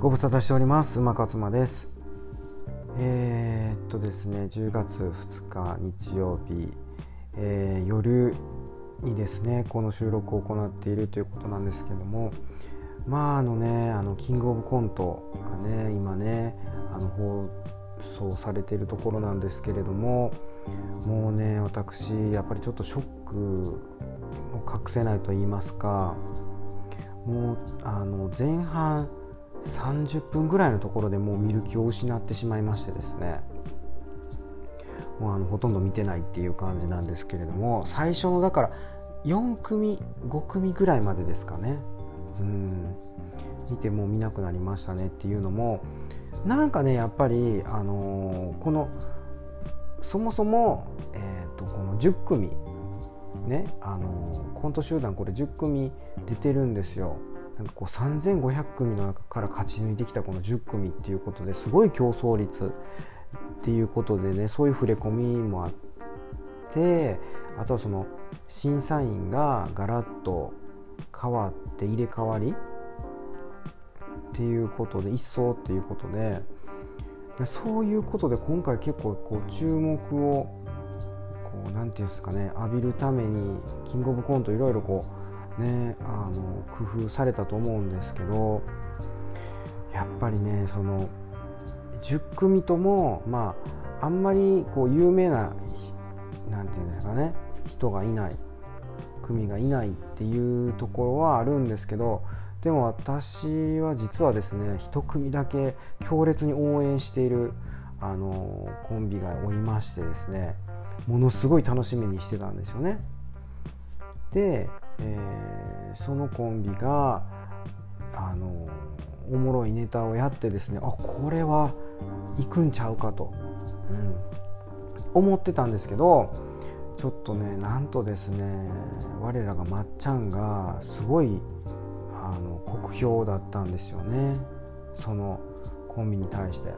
ご無沙汰しております。馬勝間です。えー、っとですね10月2日日曜日、えー、夜にですねこの収録を行っているということなんですけどもまああのねあのキングオブコントがね今ねあの放送されているところなんですけれどももうね私やっぱりちょっとショックを隠せないと言いますかもうあの前半30分ぐらいのところでもう見る気を失ってしまいましてですね。もうあのほとんど見てないっていう感じなんですけれども最初のだから4組5組ぐらいまでですかね。うん。見てもう見なくなりましたねっていうのもなんかねやっぱり、あのー、このそもそも、えーと、この10組ね、あのー、コント集団これ10組出てるんですよ。なんかこう3500組の中から勝ち抜いてきたこの10組っていうことですごい競争率っていうことでねそういう触れ込みもあってあとはその審査員がガラッと変わって入れ替わりっていうことで一層っていうことでそういうことで今回結構こう注目をこうなんていうんですかね浴びるためにキングオブコントいろいろこうねあの工夫されたと思うんですけどやっぱりねその10組ともまああんまりこう有名ななんていうんですかね人がいない組がいないっていうところはあるんですけどでも私は実はですね1組だけ強烈に応援しているあのコンビがおりましてですねものすごい楽しみにしてたんですよね。で、えー、そのコンビがあのおもろいネタをやってですねあこれは行くんちゃうかと、うん、思ってたんですけどちょっとねなんとですね我らがまっちゃんがすごいあの酷評だったんですよねそのコンビに対して。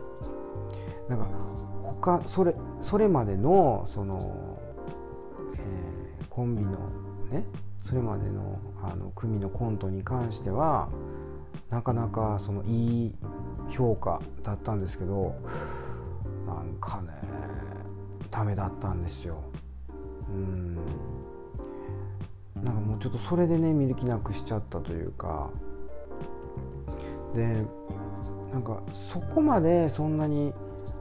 なんか他それそれまでのその、えー、コンビのねそれまでのあの組のコントに関してはなかなかそのいい評価だったんですけどなんかねダメだったんですよ。うん。なんかもうちょっとそれでね見る気なくしちゃったというか。でなんかそこまでそんなに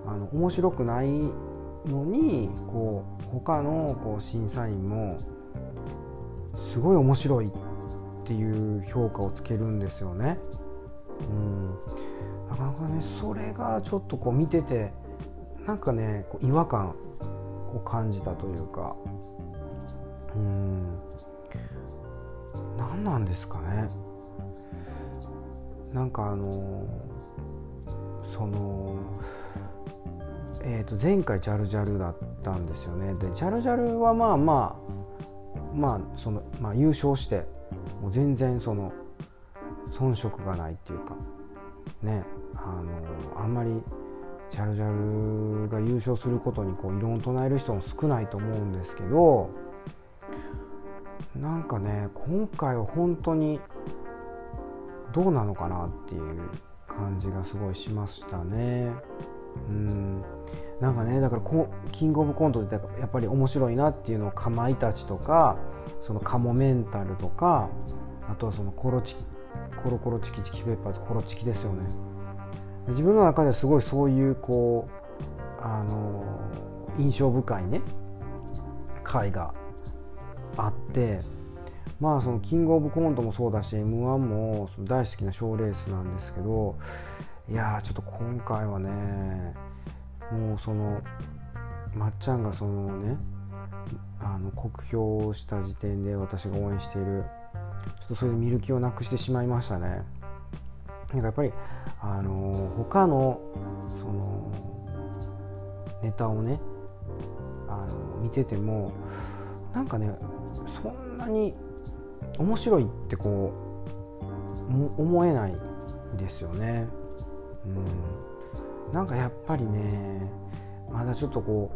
あの面白くないのにこう他のこう審査員もすごい面白いっていう評価をつけるんですよね。うん、なかなかねそれがちょっとこう見ててなんかねこう違和感を感じたというか。うん。何なんですかね。なんかあのそのえー、と前回ジャルジャルだったんですよね。でジャルジャルはまあまあまあその、まあ、優勝してもう全然その遜色がないっていうかねあのあんまりジャルジャルが優勝することにこう異論を唱える人も少ないと思うんですけどなんかね今回は本当にどうなのかなっていう感じがすごいしましたね。うんなんかねだからこキングオブコントってやっぱり面白いなっていうのをかまいたちとかそのカモメンタルとかあとはそのコロチコロコロチキチキペッパーズコロチキですよね。自分の中ではすごいそういうこうあの印象深いね回があってまあそのキングオブコントもそうだし m 1も大好きな賞ーレースなんですけどいやちょっと今回はねもうそのまっちゃんがそのねあの酷評をした時点で私が応援しているちょっとそれで見る気をなくしてしまいましたねなんかやっぱりあの他のそのネタをねあの見ててもなんかねそんなに面白いってこう思えないですよね。うん、なんかやっぱりねまだちょっとこ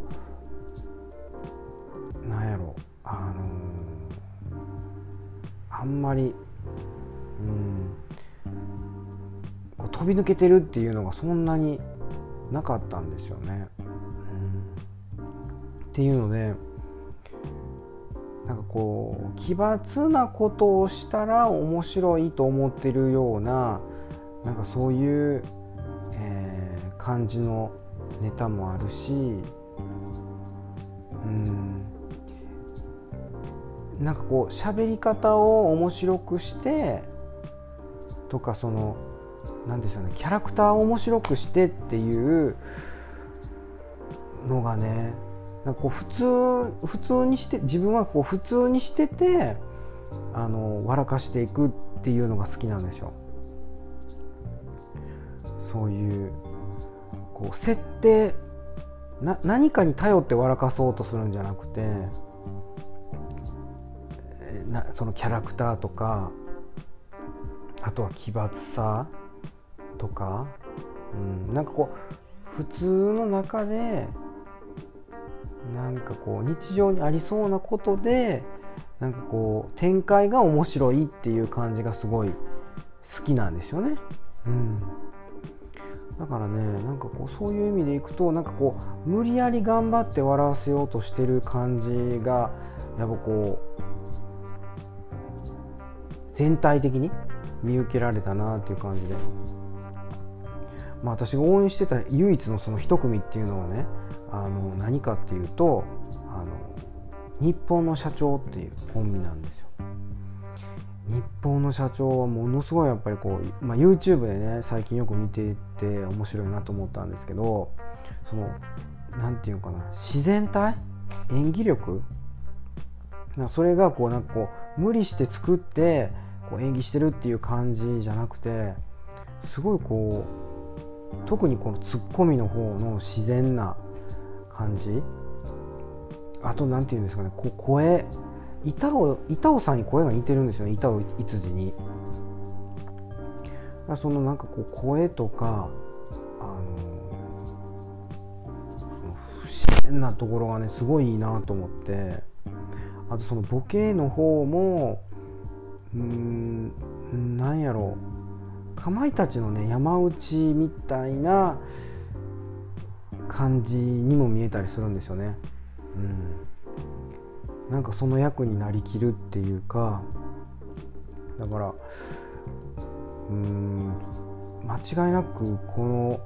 うなんやろあのー、あんまり、うん、こう飛び抜けてるっていうのがそんなになかったんですよね。うん、っていうのでなんかこう奇抜なことをしたら面白いと思ってるようななんかそういう、えー、感じのネタもあるしうんなんかこう喋り方を面白くしてとかその何でしょうねキャラクターを面白くしてっていうのがねなんかこう普通普通にして自分はこう普通にしててあの笑かしていくっていうのが好きなんですよ。そういうこう設定な何かに頼って笑かそうとするんじゃなくてなそのキャラクターとかあとは奇抜さとか、うん、なんかこう普通の中でなんかこう日常にありそうなことでなんかこう展開が面白いっていう感じがすごい好きなんですよね。うん、だからねなんかこうそういう意味でいくとなんかこう無理やり頑張って笑わせようとしてる感じがやっぱこう全体的に見受けられたなっていう感じで。まあ、私が応援してた唯一のその一組っていうのはねあの何かっていうとあの日本の社長っていうコンビなんですよ。日本の社長はものすごいやっぱりこう、まあ、YouTube でね最近よく見ていて面白いなと思ったんですけどその何て言うのかな自然体？演技力？それがこうなんかこう無理して作ってこう演技してるっていう感じじゃなくてすごいこう特にこのツッコミの方の自然な感じ？あと何て言うんですかねこう声板尾板尾さんに声が似てるんですよね。板尾いつじに。そのなんかこう声とかあの不自然なところがねすごいいいなと思って。あとそのボケの方もうんなんやろう。かまいたちのね山内みたいな感じにも見えたりするんですよね。うん、なんかその役になりきるっていうかだからうん間違いなくこの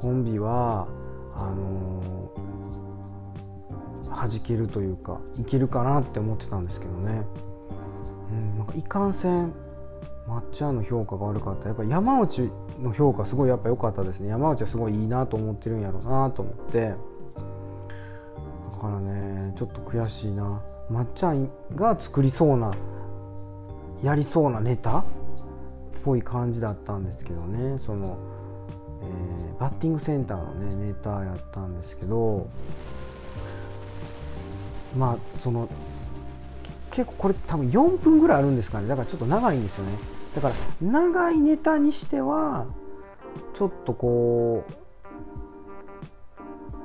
コンビはあのー、弾けるというかいけるかなって思ってたんですけどね、うん、なんかいかんせんまっちゃんの評価が悪かった。やっぱ山内の評価すごいやっぱ良かったですね。山内はすごいいいなと思ってるんやろうなと思って。だからねちょっと悔しいな。まっちゃんが作りそうなやりそうなネタ？っぽい感じだったんですけどね。その、えー、バッティングセンターのねネタやったんですけど。まあその結構これ多分4分ぐらいあるんですかね。だからちょっと長いんですよね。だから長いネタにしてはちょっとこ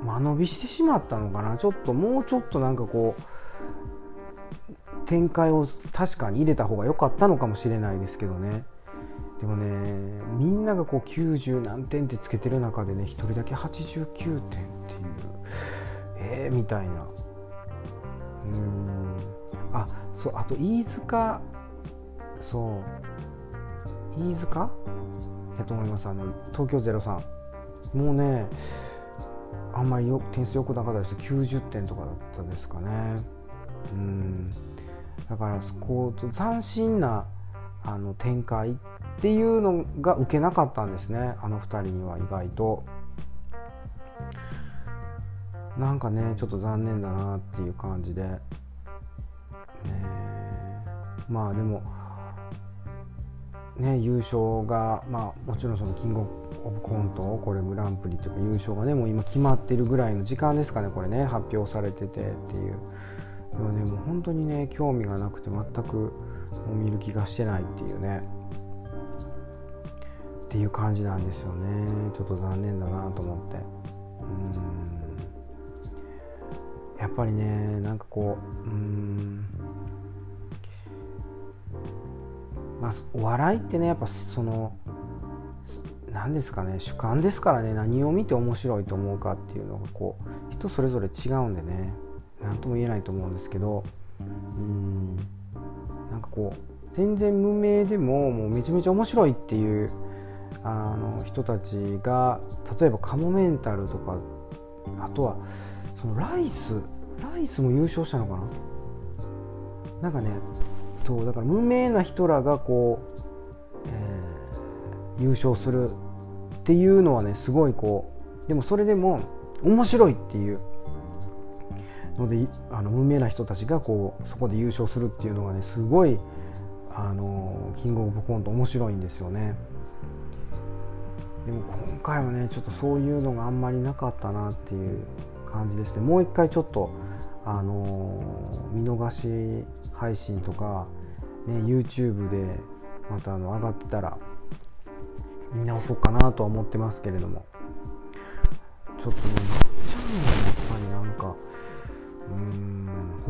う間延びしてしまったのかな。ちょっともうちょっとなんかこう展開を確かに入れた方が良かったのかもしれないですけどね。でもねみんながこう90何点ってつけてる中でね1人だけ89点っていうえー、みたいな。うん。あそうあと飯塚そう。飯塚？やと思います。あの東京03もうねあんまりよ点数良くなかったです。90点とかだったですかね。うん。だからこう斬新なあの展開っていうのが受けなかったんですね。あの2人には意外と。なんかねちょっと残念だなっていう感じで。ねまあでもね、優勝が、まあ、もちろんそのキングオブコントこれグランプリというか優勝がねもう今決まってるぐらいの時間ですかねこれね発表されててっていう。でもねも本当にね興味がなくて全く見る気がしてないっていうね。っていう感じなんですよね。ちょっと残念だなと思って。うん。やっぱりねなんかこううん。まあ、お笑いってねやっぱその何ですかね主観ですからね何を見て面白いと思うかっていうのがこう人それぞれ違うんでね。何とも言えないと思うんですけどうんなんかこう全然無名でももうめちゃめちゃ面白いっていうあの人たちが例えばカモメンタルとかあとはそのライスライスも優勝したのかな？なんかねそうだから無名な人らがこう、えー、優勝するっていうのはねすごいこうでもそれでも面白いっていうのであの無名な人たちがこうそこで優勝するっていうのがねすごいあのキングオブコント面白いんですよね。でも今回はねちょっとそういうのがあんまりなかったなっていう感じですねもう一回ちょっとあの見逃し配信とか、ね、YouTube でまたあの上がってたら見直そうかなとは思ってますけれども。ちょっとねなっちゃうのはやっぱりなんかうーん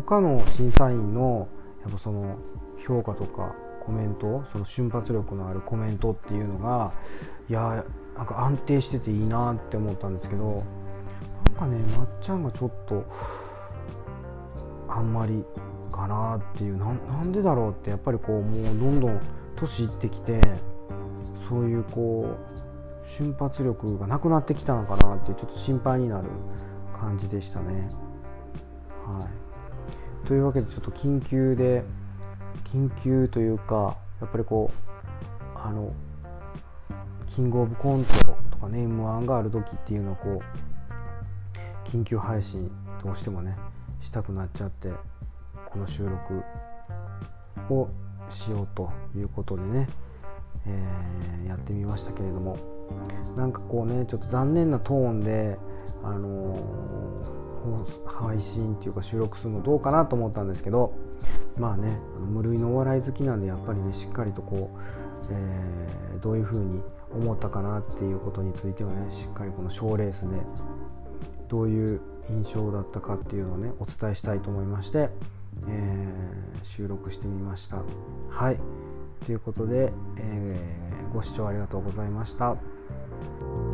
他の審査員のやっぱその評価とかコメントその瞬発力のあるコメントっていうのがいやなんか安定してていいなって思ったんですけどなんかねまっちゃんがちょっとあんまりかなっていうなんでだろうってやっぱりこうもうどんどん年いってきてそういうこう瞬発力がなくなってきたのかなってちょっと心配になる感じでしたね。はい、というわけでちょっと緊急で緊急というかやっぱりこうあのキングオブコントとかね m 1がある時っていうのをこう緊急配信どうしてもねしたくなっちゃってこの収録をしようということでね、えー、やってみましたけれども。なんかこうねちょっと残念なトーンで、あのー、配信っていうか収録するのどうかなと思ったんですけどまあね無類のお笑い好きなんでやっぱりねしっかりとこう、えー、どういうふうに思ったかなっていうことについてはねしっかりこの賞レースでどういう印象だったかっていうのをねお伝えしたいと思いまして、えー、収録してみました。はい。ということで、えー、ご視聴ありがとうございました。thank you